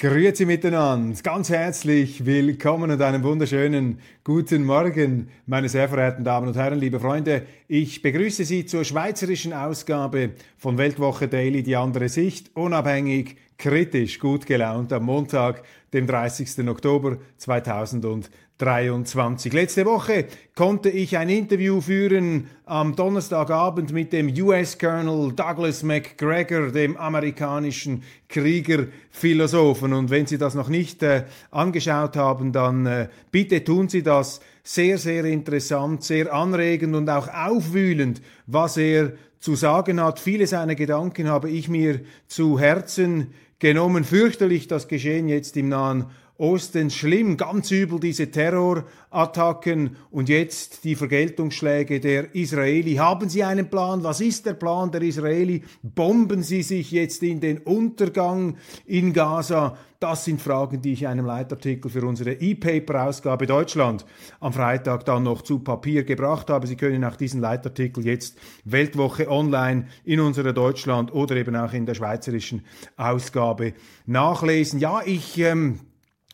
Grüezi miteinander, ganz herzlich willkommen und einen wunderschönen guten Morgen, meine sehr verehrten Damen und Herren, liebe Freunde. Ich begrüße Sie zur schweizerischen Ausgabe von Weltwoche Daily, die andere Sicht, unabhängig, kritisch, gut gelaunt am Montag, dem 30. Oktober 2020. 23. Letzte Woche konnte ich ein Interview führen am Donnerstagabend mit dem US-Colonel Douglas McGregor, dem amerikanischen Kriegerphilosophen. Und wenn Sie das noch nicht äh, angeschaut haben, dann äh, bitte tun Sie das. Sehr, sehr interessant, sehr anregend und auch aufwühlend, was er zu sagen hat. Viele seiner Gedanken habe ich mir zu Herzen genommen. Fürchterlich das Geschehen jetzt im Nahen Osten schlimm, ganz übel diese Terrorattacken und jetzt die Vergeltungsschläge der Israeli. Haben Sie einen Plan? Was ist der Plan der Israeli? Bomben Sie sich jetzt in den Untergang in Gaza? Das sind Fragen, die ich in einem Leitartikel für unsere E-Paper-Ausgabe Deutschland am Freitag dann noch zu Papier gebracht habe. Sie können auch diesen Leitartikel jetzt Weltwoche online in unserer Deutschland oder eben auch in der schweizerischen Ausgabe nachlesen. Ja, ich ähm,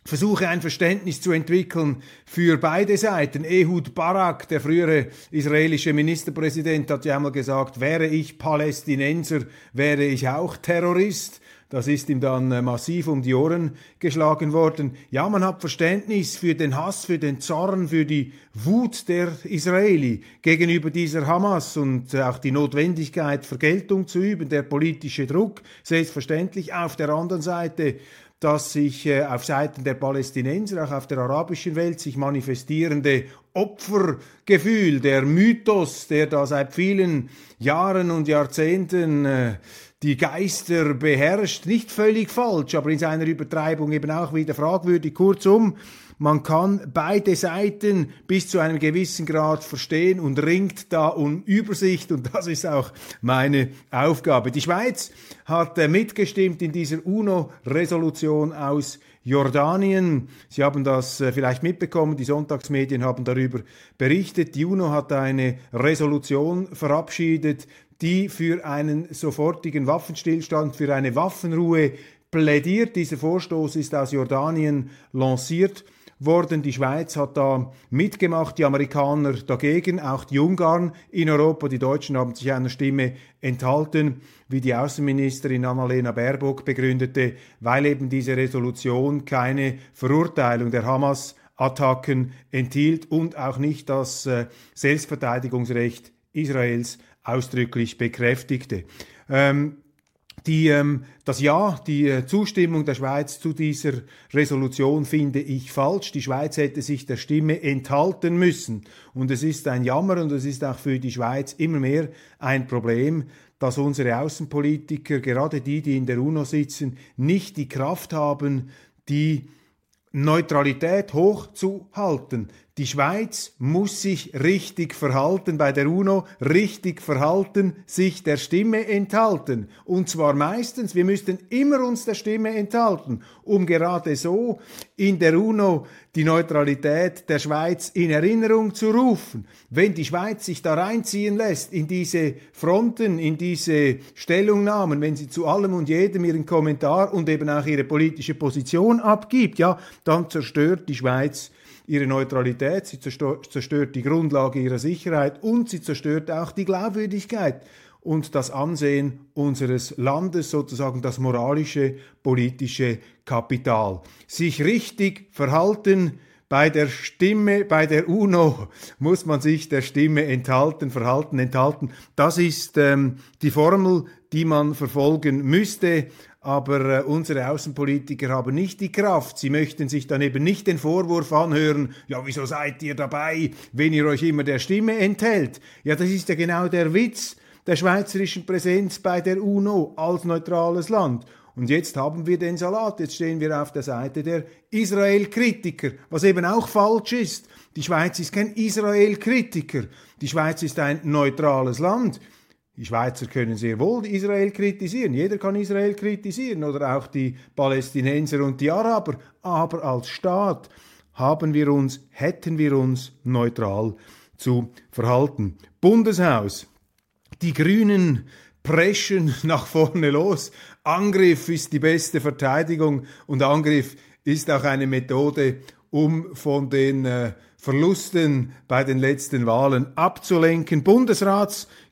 versuche ein Verständnis zu entwickeln für beide Seiten. Ehud Barak, der frühere israelische Ministerpräsident, hat ja einmal gesagt, wäre ich Palästinenser, wäre ich auch Terrorist. Das ist ihm dann äh, massiv um die Ohren geschlagen worden. Ja, man hat Verständnis für den Hass, für den Zorn, für die Wut der Israeli gegenüber dieser Hamas und äh, auch die Notwendigkeit, Vergeltung zu üben, der politische Druck, selbstverständlich. Auf der anderen Seite dass sich äh, auf Seiten der Palästinenser, auch auf der arabischen Welt, sich manifestierende Opfergefühl, der Mythos, der da seit vielen Jahren und Jahrzehnten äh, die Geister beherrscht, nicht völlig falsch, aber in seiner Übertreibung eben auch wieder fragwürdig. Kurzum, man kann beide Seiten bis zu einem gewissen Grad verstehen und ringt da um Übersicht und das ist auch meine Aufgabe. Die Schweiz hat äh, mitgestimmt in dieser UNO-Resolution aus Jordanien. Sie haben das äh, vielleicht mitbekommen, die Sonntagsmedien haben darüber berichtet. Die UNO hat eine Resolution verabschiedet, die für einen sofortigen Waffenstillstand, für eine Waffenruhe plädiert. Dieser Vorstoß ist aus Jordanien lanciert worden. Die Schweiz hat da mitgemacht, die Amerikaner dagegen, auch die Ungarn in Europa. Die Deutschen haben sich einer Stimme enthalten, wie die Außenministerin Annalena Baerbock begründete, weil eben diese Resolution keine Verurteilung der Hamas Attacken enthielt und auch nicht das äh, Selbstverteidigungsrecht Israels ausdrücklich bekräftigte. Ähm, die, ähm, das Ja, die äh, Zustimmung der Schweiz zu dieser Resolution finde ich falsch. Die Schweiz hätte sich der Stimme enthalten müssen. Und es ist ein Jammer und es ist auch für die Schweiz immer mehr ein Problem, dass unsere Außenpolitiker, gerade die, die in der UNO sitzen, nicht die Kraft haben, die Neutralität hochzuhalten. Die Schweiz muss sich richtig verhalten bei der UNO, richtig verhalten, sich der Stimme enthalten. Und zwar meistens, wir müssten immer uns der Stimme enthalten, um gerade so in der UNO die Neutralität der Schweiz in Erinnerung zu rufen. Wenn die Schweiz sich da reinziehen lässt in diese Fronten, in diese Stellungnahmen, wenn sie zu allem und jedem ihren Kommentar und eben auch ihre politische Position abgibt, ja, dann zerstört die Schweiz ihre Neutralität, sie zerstört die Grundlage ihrer Sicherheit und sie zerstört auch die Glaubwürdigkeit und das Ansehen unseres Landes, sozusagen das moralische, politische Kapital. Sich richtig verhalten, bei der Stimme, bei der UNO muss man sich der Stimme enthalten, verhalten, enthalten. Das ist ähm, die Formel, die man verfolgen müsste. Aber äh, unsere Außenpolitiker haben nicht die Kraft. Sie möchten sich dann eben nicht den Vorwurf anhören, ja, wieso seid ihr dabei, wenn ihr euch immer der Stimme enthält? Ja, das ist ja genau der Witz der schweizerischen Präsenz bei der UNO als neutrales Land. Und jetzt haben wir den Salat, jetzt stehen wir auf der Seite der Israel-Kritiker, was eben auch falsch ist. Die Schweiz ist kein Israel-Kritiker. Die Schweiz ist ein neutrales Land. Die Schweizer können sehr wohl Israel kritisieren. Jeder kann Israel kritisieren oder auch die Palästinenser und die Araber. Aber als Staat haben wir uns, hätten wir uns neutral zu verhalten. Bundeshaus. Die Grünen preschen nach vorne los. Angriff ist die beste Verteidigung und Angriff ist auch eine Methode, um von den äh, Verlusten bei den letzten Wahlen abzulenken.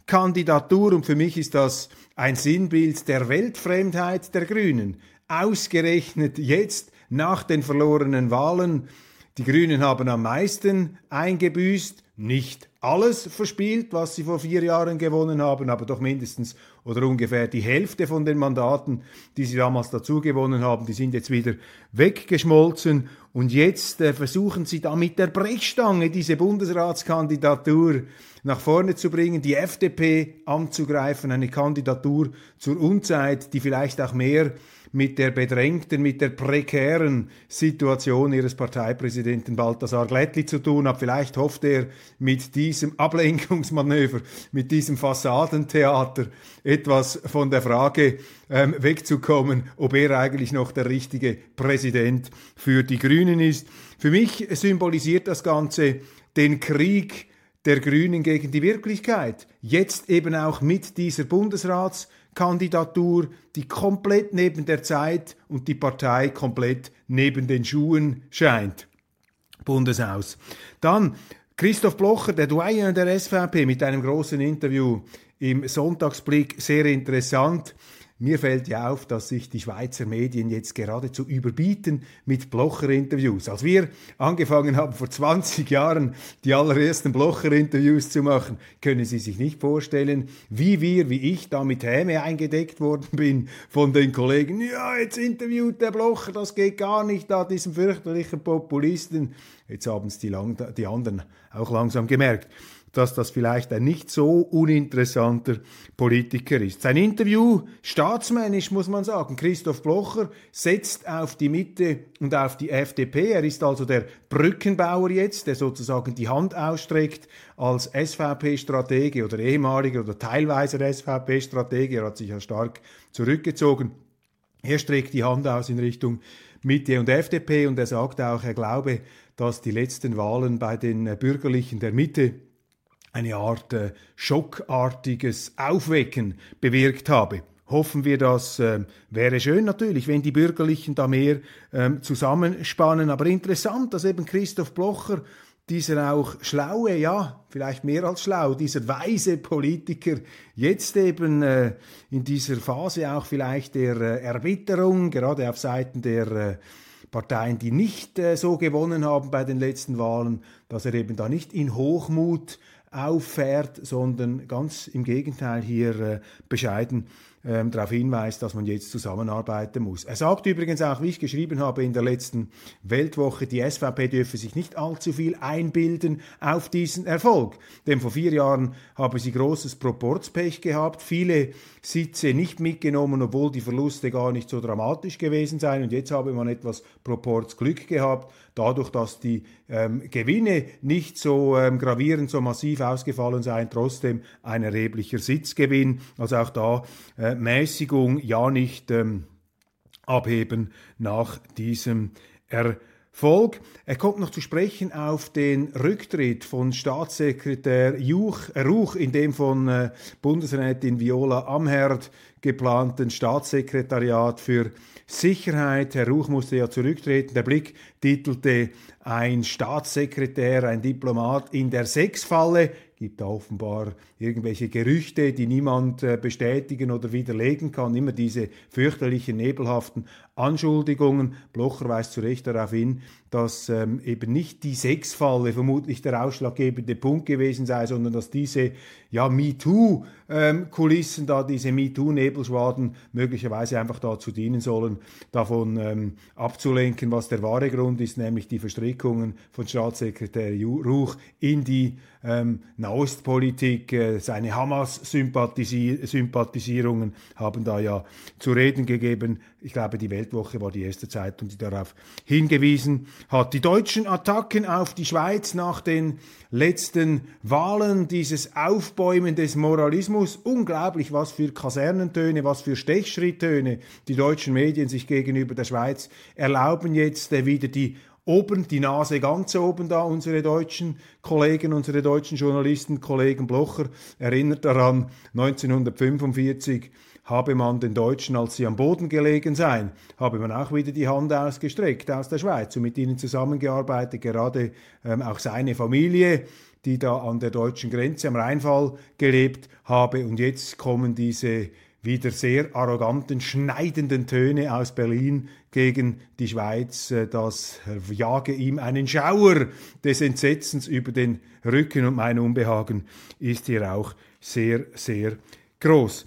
Bundesratskandidatur und für mich ist das ein Sinnbild der Weltfremdheit der Grünen. Ausgerechnet jetzt nach den verlorenen Wahlen. Die Grünen haben am meisten eingebüßt, nicht alles verspielt, was sie vor vier Jahren gewonnen haben, aber doch mindestens oder ungefähr die Hälfte von den Mandaten, die sie damals dazu gewonnen haben, die sind jetzt wieder weggeschmolzen. Und jetzt äh, versuchen sie da mit der Brechstange diese Bundesratskandidatur nach vorne zu bringen, die FDP anzugreifen, eine Kandidatur zur Unzeit, die vielleicht auch mehr mit der bedrängten, mit der prekären Situation ihres Parteipräsidenten Balthasar Glättli zu tun hat. Vielleicht hofft er mit diesem Ablenkungsmanöver, mit diesem Fassadentheater etwas von der Frage ähm, wegzukommen, ob er eigentlich noch der richtige Präsident für die Grünen ist. Für mich symbolisiert das Ganze den Krieg der Grünen gegen die Wirklichkeit. Jetzt eben auch mit dieser Bundesrats Kandidatur, die komplett neben der Zeit und die Partei komplett neben den Schuhen scheint. Bundeshaus. Dann Christoph Blocher, der Doyen der SVP, mit einem großen Interview im Sonntagsblick, sehr interessant. Mir fällt ja auf, dass sich die Schweizer Medien jetzt geradezu überbieten mit Blocher-Interviews. Als wir angefangen haben, vor 20 Jahren die allerersten Blocher-Interviews zu machen, können Sie sich nicht vorstellen, wie wir, wie ich da mit Häme eingedeckt worden bin von den Kollegen. Ja, jetzt interviewt der Blocher, das geht gar nicht, da diesem fürchterlichen Populisten. Jetzt haben es die, die anderen auch langsam gemerkt dass das vielleicht ein nicht so uninteressanter Politiker ist. Sein Interview, staatsmännisch muss man sagen, Christoph Blocher setzt auf die Mitte und auf die FDP. Er ist also der Brückenbauer jetzt, der sozusagen die Hand ausstreckt als SVP-Stratege oder ehemaliger oder teilweise SVP-Stratege. Er hat sich ja stark zurückgezogen. Er streckt die Hand aus in Richtung Mitte und FDP und er sagt auch, er glaube, dass die letzten Wahlen bei den Bürgerlichen der Mitte eine Art äh, schockartiges Aufwecken bewirkt habe. Hoffen wir, das äh, wäre schön natürlich, wenn die Bürgerlichen da mehr ähm, zusammenspannen. Aber interessant, dass eben Christoph Blocher, dieser auch schlaue, ja, vielleicht mehr als schlau, dieser weise Politiker, jetzt eben äh, in dieser Phase auch vielleicht der äh, Erbitterung, gerade auf Seiten der äh, Parteien, die nicht äh, so gewonnen haben bei den letzten Wahlen, dass er eben da nicht in Hochmut auffährt, sondern ganz im Gegenteil hier äh, bescheiden ähm, darauf hinweist, dass man jetzt zusammenarbeiten muss. Er sagt übrigens auch, wie ich geschrieben habe in der letzten Weltwoche, die SVP dürfe sich nicht allzu viel einbilden auf diesen Erfolg. Denn vor vier Jahren habe sie großes Proportspech gehabt, viele Sitze nicht mitgenommen, obwohl die Verluste gar nicht so dramatisch gewesen seien. Und jetzt habe man etwas Proportsglück gehabt, dadurch, dass die ähm, Gewinne nicht so ähm, gravierend, so massiv ausgefallen seien, trotzdem ein erheblicher Sitzgewinn. Also auch da äh, Mäßigung ja nicht ähm, abheben nach diesem Erfolg. Er kommt noch zu sprechen auf den Rücktritt von Staatssekretär Juch, Ruch, in dem von äh, Bundesrätin Viola Amherd geplanten Staatssekretariat für Sicherheit. Herr Ruch musste ja zurücktreten. Der Blick titelte Ein Staatssekretär, ein Diplomat in der Sechsfalle gibt da offenbar irgendwelche Gerüchte, die niemand äh, bestätigen oder widerlegen kann. Immer diese fürchterlichen, nebelhaften Anschuldigungen. Blocher weist zu Recht darauf hin, dass ähm, eben nicht die Sexfalle vermutlich der ausschlaggebende Punkt gewesen sei, sondern dass diese ja, MeToo-Kulissen ähm, da, diese MeToo-Nebelschwaden möglicherweise einfach dazu dienen sollen, davon ähm, abzulenken, was der wahre Grund ist, nämlich die Verstrickungen von Staatssekretär Ruch in die ähm, Nahostpolitik. Äh, seine Hamas-Sympathisierungen haben da ja zu reden gegeben. Ich glaube, die Weltwoche war die erste Zeitung, die darauf hingewiesen hat. Die deutschen Attacken auf die Schweiz nach den letzten Wahlen, dieses Aufbäumen des Moralismus, unglaublich, was für Kasernentöne, was für Stechschritttöne die deutschen Medien sich gegenüber der Schweiz erlauben jetzt äh, wieder die oben, die Nase ganz oben da, unsere deutschen Kollegen, unsere deutschen Journalisten, Kollegen Blocher erinnert daran, 1945 habe man den Deutschen, als sie am Boden gelegen seien, habe man auch wieder die Hand ausgestreckt aus der Schweiz und mit ihnen zusammengearbeitet, gerade ähm, auch seine Familie, die da an der deutschen Grenze am Rheinfall gelebt habe. Und jetzt kommen diese wieder sehr arroganten, schneidenden Töne aus Berlin gegen die Schweiz. Äh, das jage ihm einen Schauer des Entsetzens über den Rücken und mein Unbehagen ist hier auch sehr, sehr groß.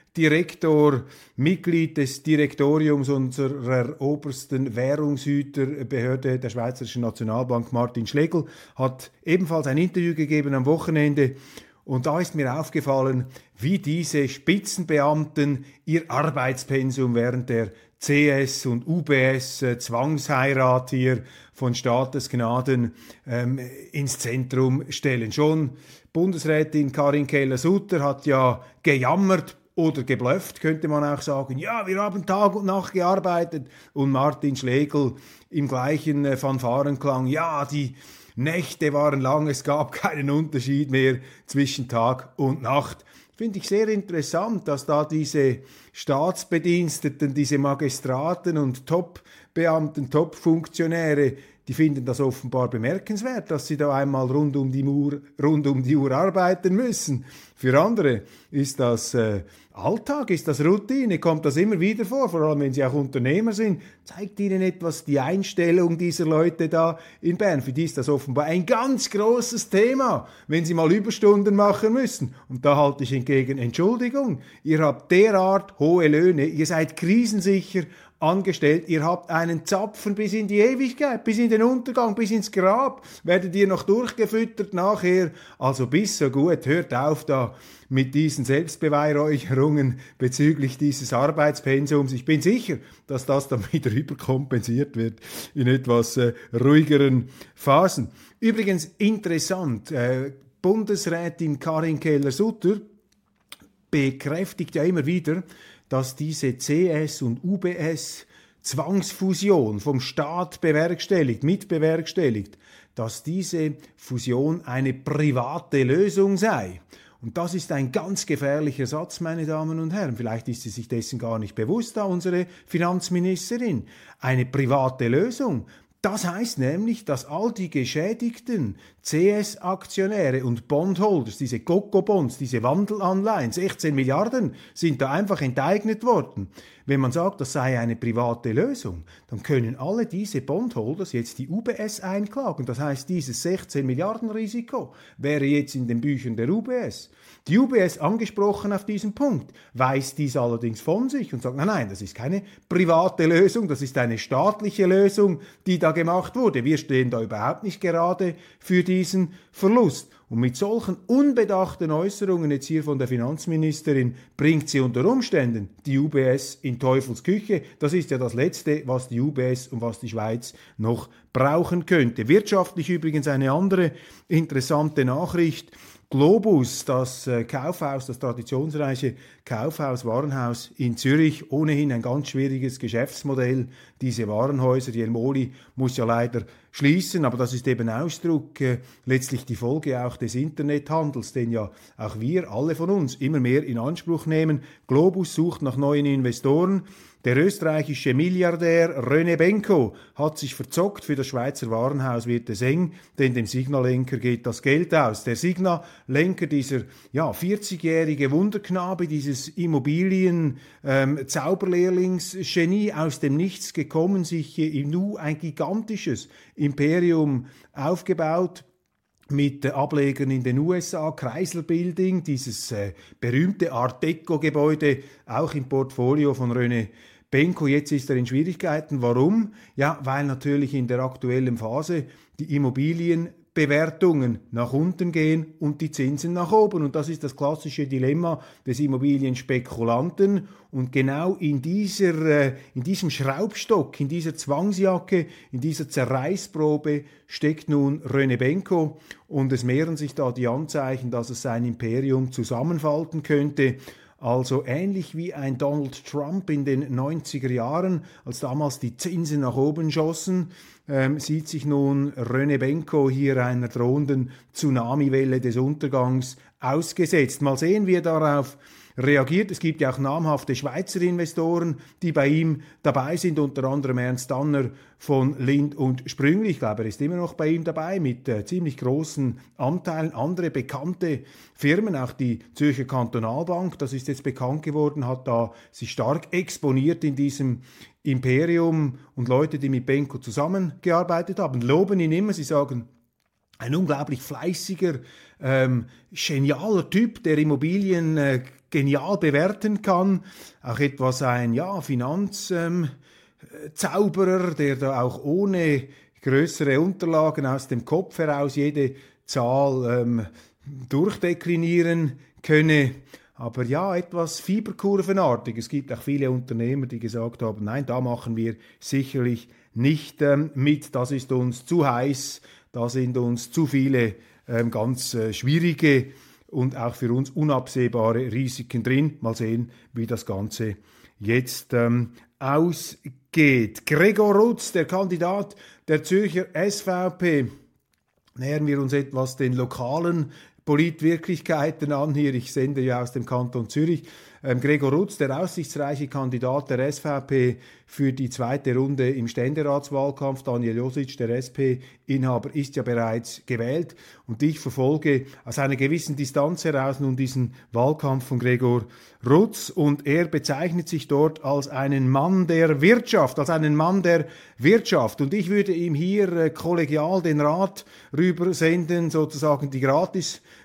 Direktor, Mitglied des Direktoriums unserer obersten Währungshüterbehörde der Schweizerischen Nationalbank, Martin Schlegel, hat ebenfalls ein Interview gegeben am Wochenende. Und da ist mir aufgefallen, wie diese Spitzenbeamten ihr Arbeitspensum während der CS und UBS äh, Zwangsheirat hier von Staatesgnaden ähm, ins Zentrum stellen. Schon Bundesrätin Karin Keller-Sutter hat ja gejammert, oder geblufft, könnte man auch sagen. Ja, wir haben Tag und Nacht gearbeitet. Und Martin Schlegel im gleichen äh, Fanfarenklang. Ja, die Nächte waren lang, es gab keinen Unterschied mehr zwischen Tag und Nacht. Finde ich sehr interessant, dass da diese Staatsbediensteten, diese Magistraten und Top-Beamten, Top-Funktionäre die finden das offenbar bemerkenswert, dass sie da einmal rund um die Uhr, rund um die Uhr arbeiten müssen. Für andere ist das äh, Alltag, ist das Routine, kommt das immer wieder vor, vor allem wenn sie auch Unternehmer sind, zeigt ihnen etwas die Einstellung dieser Leute da in Bern. Für die ist das offenbar ein ganz großes Thema, wenn sie mal Überstunden machen müssen. Und da halte ich entgegen, Entschuldigung, ihr habt derart hohe Löhne, ihr seid krisensicher, angestellt, ihr habt einen Zapfen bis in die Ewigkeit, bis in den Untergang, bis ins Grab, werdet ihr noch durchgefüttert nachher. Also bis so gut, hört auf da mit diesen Selbstbeweihräucherungen bezüglich dieses Arbeitspensums. Ich bin sicher, dass das dann wieder überkompensiert wird in etwas äh, ruhigeren Phasen. Übrigens interessant, äh, Bundesrätin Karin Keller-Sutter bekräftigt ja immer wieder, dass diese CS und UBS Zwangsfusion vom Staat bewerkstelligt, mitbewerkstelligt, dass diese Fusion eine private Lösung sei. Und das ist ein ganz gefährlicher Satz, meine Damen und Herren. Vielleicht ist sie sich dessen gar nicht bewusst, da unsere Finanzministerin. Eine private Lösung. Das heißt nämlich, dass all die geschädigten CS-Aktionäre und Bondholders, diese Coco-Bonds, diese Wandelanleihen, 16 Milliarden sind da einfach enteignet worden. Wenn man sagt, das sei eine private Lösung, dann können alle diese Bondholders jetzt die UBS einklagen. Das heißt, dieses 16 Milliarden Risiko wäre jetzt in den Büchern der UBS. Die UBS angesprochen auf diesen Punkt, weist dies allerdings von sich und sagt, nein, nein, das ist keine private Lösung, das ist eine staatliche Lösung, die da gemacht wurde. Wir stehen da überhaupt nicht gerade für diesen Verlust. Und mit solchen unbedachten Äußerungen jetzt hier von der Finanzministerin bringt sie unter Umständen die UBS in Teufels Küche. Das ist ja das Letzte, was die UBS und was die Schweiz noch brauchen könnte. Wirtschaftlich übrigens eine andere interessante Nachricht. Globus, das äh, Kaufhaus, das traditionsreiche Kaufhaus, Warenhaus in Zürich, ohnehin ein ganz schwieriges Geschäftsmodell. Diese Warenhäuser, die Elmoli muss ja leider schließen, aber das ist eben Ausdruck, äh, letztlich die Folge auch des Internethandels, den ja auch wir, alle von uns, immer mehr in Anspruch nehmen. Globus sucht nach neuen Investoren. Der österreichische Milliardär René Benko hat sich verzockt. Für das Schweizer Warenhaus wird es eng, denn dem Signalenker geht das Geld aus. Der Signalenker, dieser ja, 40-jährige Wunderknabe, dieses Immobilien-Zauberlehrlingsgenie ähm, aus dem Nichts gekommen, sich im Nu ein gigantisches Imperium aufgebaut, mit Ablegern in den USA, Chrysler Building, dieses äh, berühmte Art Deco-Gebäude, auch im Portfolio von René Benko, jetzt ist er in Schwierigkeiten. Warum? Ja, weil natürlich in der aktuellen Phase die Immobilienbewertungen nach unten gehen und die Zinsen nach oben. Und das ist das klassische Dilemma des Immobilienspekulanten. Und genau in, dieser, äh, in diesem Schraubstock, in dieser Zwangsjacke, in dieser Zerreißprobe steckt nun René Benko. Und es mehren sich da die Anzeichen, dass es sein Imperium zusammenfalten könnte. Also ähnlich wie ein Donald Trump in den 90er Jahren, als damals die Zinsen nach oben schossen, ähm, sieht sich nun René Benko hier einer drohenden Tsunamiwelle des Untergangs ausgesetzt. Mal sehen, wie er darauf reagiert. Es gibt ja auch namhafte Schweizer Investoren, die bei ihm dabei sind, unter anderem Ernst Danner von Lind und Sprüngli. Ich glaube, er ist immer noch bei ihm dabei mit äh, ziemlich großen Anteilen. Andere bekannte Firmen, auch die Zürcher Kantonalbank, das ist jetzt bekannt geworden, hat da sich stark exponiert in diesem Imperium und Leute, die mit Benko zusammengearbeitet haben, loben ihn immer. Sie sagen, ein unglaublich fleißiger, ähm, genialer Typ, der Immobilien äh, genial bewerten kann. Auch etwas ein ja, Finanzzauberer, ähm, der da auch ohne größere Unterlagen aus dem Kopf heraus jede Zahl ähm, durchdeklinieren könne. Aber ja, etwas Fieberkurvenartig. Es gibt auch viele Unternehmer, die gesagt haben, nein, da machen wir sicherlich nicht ähm, mit, das ist uns zu heiß, da sind uns zu viele ähm, ganz äh, schwierige und auch für uns unabsehbare Risiken drin. Mal sehen, wie das Ganze jetzt ähm, ausgeht. Gregor Rutz, der Kandidat der Zürcher SVP. Nähern wir uns etwas den lokalen Politwirklichkeiten an hier. Ich sende ja aus dem Kanton Zürich. Ähm, Gregor Rutz, der aussichtsreiche Kandidat der SVP für die zweite Runde im Ständeratswahlkampf, Daniel Josic, der SP-Inhaber, ist ja bereits gewählt. Und ich verfolge aus einer gewissen Distanz heraus nun diesen Wahlkampf von Gregor Rutz. Und er bezeichnet sich dort als einen Mann der Wirtschaft, als einen Mann der Wirtschaft. Und ich würde ihm hier äh, kollegial den Rat rübersenden, sozusagen die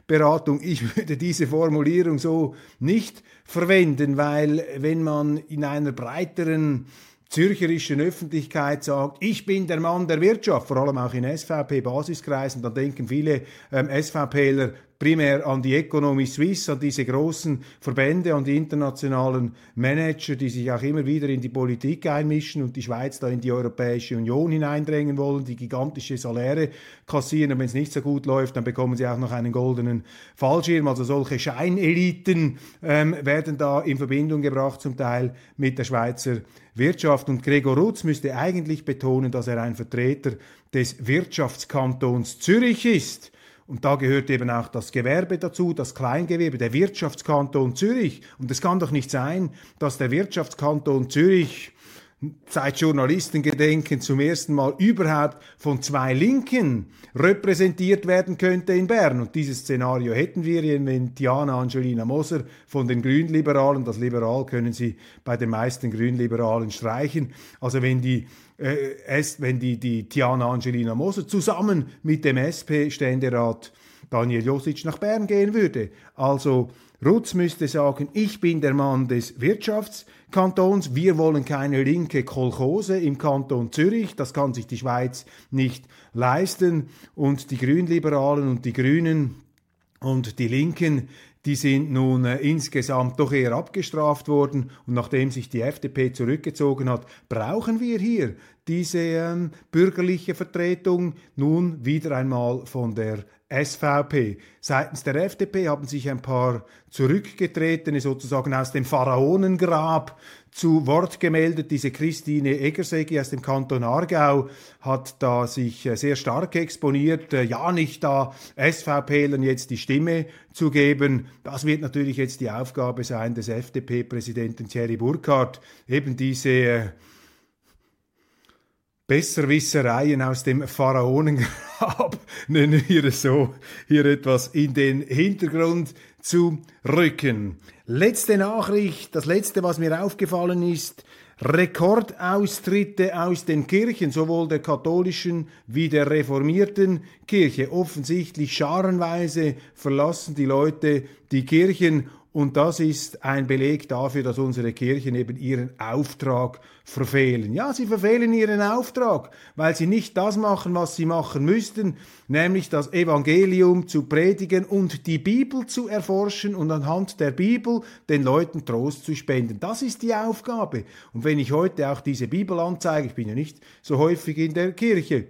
Gratisberatung. Ich würde diese Formulierung so nicht verwenden, weil wenn man in einer breiteren zürcherischen Öffentlichkeit sagt, ich bin der Mann der Wirtschaft, vor allem auch in SVP-Basiskreisen, dann denken viele ähm, SVPler, primär an die Economy Suisse, an diese großen Verbände, an die internationalen Manager, die sich auch immer wieder in die Politik einmischen und die Schweiz da in die Europäische Union hineindrängen wollen, die gigantische Saläre kassieren. Und wenn es nicht so gut läuft, dann bekommen sie auch noch einen goldenen Fallschirm. Also solche Scheineliten ähm, werden da in Verbindung gebracht, zum Teil mit der Schweizer Wirtschaft. Und Gregor Rutz müsste eigentlich betonen, dass er ein Vertreter des Wirtschaftskantons Zürich ist. Und da gehört eben auch das Gewerbe dazu, das Kleingewerbe, der Wirtschaftskanton Zürich. Und es kann doch nicht sein, dass der Wirtschaftskanton Zürich seit Journalistengedenken zum ersten Mal überhaupt von zwei Linken repräsentiert werden könnte in Bern. Und dieses Szenario hätten wir, wenn Diana Angelina Moser von den Grünliberalen, das Liberal können Sie bei den meisten Grünliberalen streichen, also wenn die äh, wenn die, die Tiana Angelina Moser zusammen mit dem SP-Ständerat Daniel Josic nach Bern gehen würde. Also Rutz müsste sagen, ich bin der Mann des Wirtschaftskantons, wir wollen keine linke Kolchose im Kanton Zürich, das kann sich die Schweiz nicht leisten. Und die Grünliberalen und die Grünen und die Linken, die sind nun äh, insgesamt doch eher abgestraft worden. Und nachdem sich die FDP zurückgezogen hat, brauchen wir hier diese ähm, bürgerliche Vertretung nun wieder einmal von der SVP. Seitens der FDP haben sich ein paar Zurückgetretene sozusagen aus dem Pharaonengrab zu Wort gemeldet. Diese Christine Eggersegi aus dem Kanton Aargau hat da sich äh, sehr stark exponiert. Äh, ja, nicht da SVPlern jetzt die Stimme zu geben. Das wird natürlich jetzt die Aufgabe sein des FDP-Präsidenten Thierry Burkhardt, eben diese äh, Besserwissereien aus dem Pharaonengrab, nennen wir es so, hier etwas in den Hintergrund zu rücken. Letzte Nachricht, das letzte, was mir aufgefallen ist, Rekordaustritte aus den Kirchen, sowohl der katholischen wie der reformierten Kirche. Offensichtlich scharenweise verlassen die Leute die Kirchen und das ist ein Beleg dafür, dass unsere Kirchen eben ihren Auftrag verfehlen. Ja, sie verfehlen ihren Auftrag, weil sie nicht das machen, was sie machen müssten, nämlich das Evangelium zu predigen und die Bibel zu erforschen und anhand der Bibel den Leuten Trost zu spenden. Das ist die Aufgabe. Und wenn ich heute auch diese Bibel anzeige, ich bin ja nicht so häufig in der Kirche,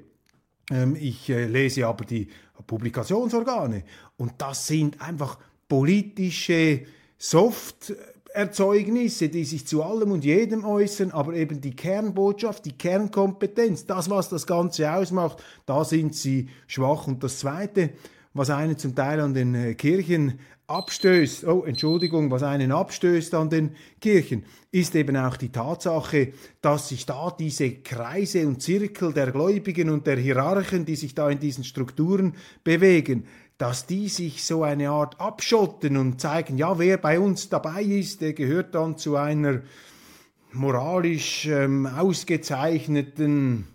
ähm, ich äh, lese aber die Publikationsorgane und das sind einfach politische Softerzeugnisse, die sich zu allem und jedem äußern, aber eben die Kernbotschaft, die Kernkompetenz, das, was das Ganze ausmacht, da sind sie schwach. Und das Zweite, was einen zum Teil an den äh, Kirchen abstößt, oh Entschuldigung, was einen abstößt an den Kirchen, ist eben auch die Tatsache, dass sich da diese Kreise und Zirkel der Gläubigen und der Hierarchen, die sich da in diesen Strukturen bewegen, dass die sich so eine Art abschotten und zeigen, ja, wer bei uns dabei ist, der gehört dann zu einer moralisch ähm, ausgezeichneten,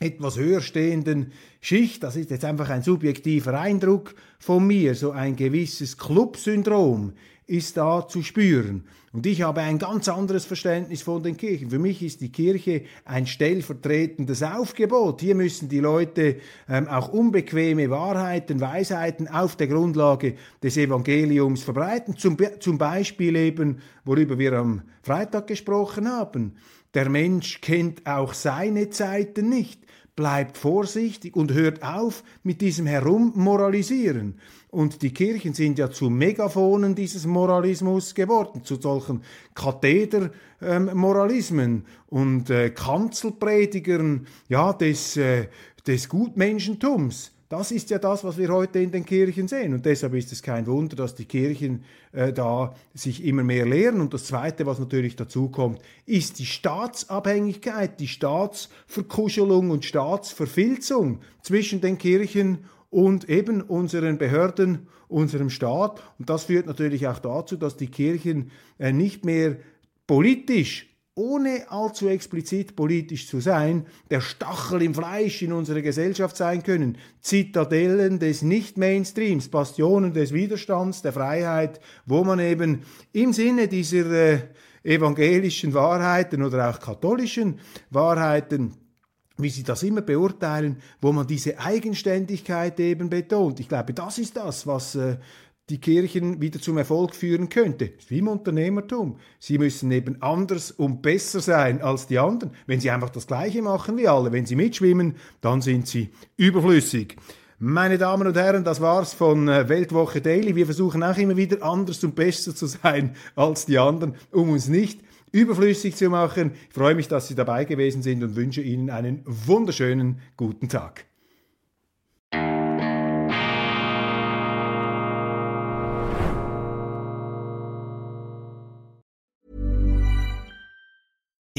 etwas höher stehenden Schicht. Das ist jetzt einfach ein subjektiver Eindruck von mir, so ein gewisses Clubsyndrom ist da zu spüren. Und ich habe ein ganz anderes Verständnis von den Kirchen. Für mich ist die Kirche ein stellvertretendes Aufgebot. Hier müssen die Leute ähm, auch unbequeme Wahrheiten, Weisheiten auf der Grundlage des Evangeliums verbreiten. Zum, zum Beispiel eben, worüber wir am Freitag gesprochen haben. Der Mensch kennt auch seine Zeiten nicht bleibt vorsichtig und hört auf mit diesem Herummoralisieren. Und die Kirchen sind ja zu Megaphonen dieses Moralismus geworden, zu solchen Kathedermoralismen und äh, Kanzelpredigern ja, des, äh, des Gutmenschentums. Das ist ja das, was wir heute in den Kirchen sehen. Und deshalb ist es kein Wunder, dass die Kirchen äh, da sich immer mehr lehren. Und das Zweite, was natürlich dazu kommt, ist die Staatsabhängigkeit, die Staatsverkuschelung und Staatsverfilzung zwischen den Kirchen und eben unseren Behörden, unserem Staat. Und das führt natürlich auch dazu, dass die Kirchen äh, nicht mehr politisch ohne allzu explizit politisch zu sein, der Stachel im Fleisch in unserer Gesellschaft sein können, Zitadellen des Nicht-Mainstreams, Bastionen des Widerstands, der Freiheit, wo man eben im Sinne dieser äh, evangelischen Wahrheiten oder auch katholischen Wahrheiten wie sie das immer beurteilen, wo man diese Eigenständigkeit eben betont. Ich glaube, das ist das, was äh, die Kirchen wieder zum Erfolg führen könnte. Wie im Unternehmertum. Sie müssen eben anders und besser sein als die anderen. Wenn sie einfach das Gleiche machen wie alle, wenn sie mitschwimmen, dann sind sie überflüssig. Meine Damen und Herren, das war's von äh, Weltwoche Daily. Wir versuchen auch immer wieder anders und besser zu sein als die anderen, um uns nicht überflüssig zu machen. Ich freue mich, dass Sie dabei gewesen sind und wünsche Ihnen einen wunderschönen guten Tag.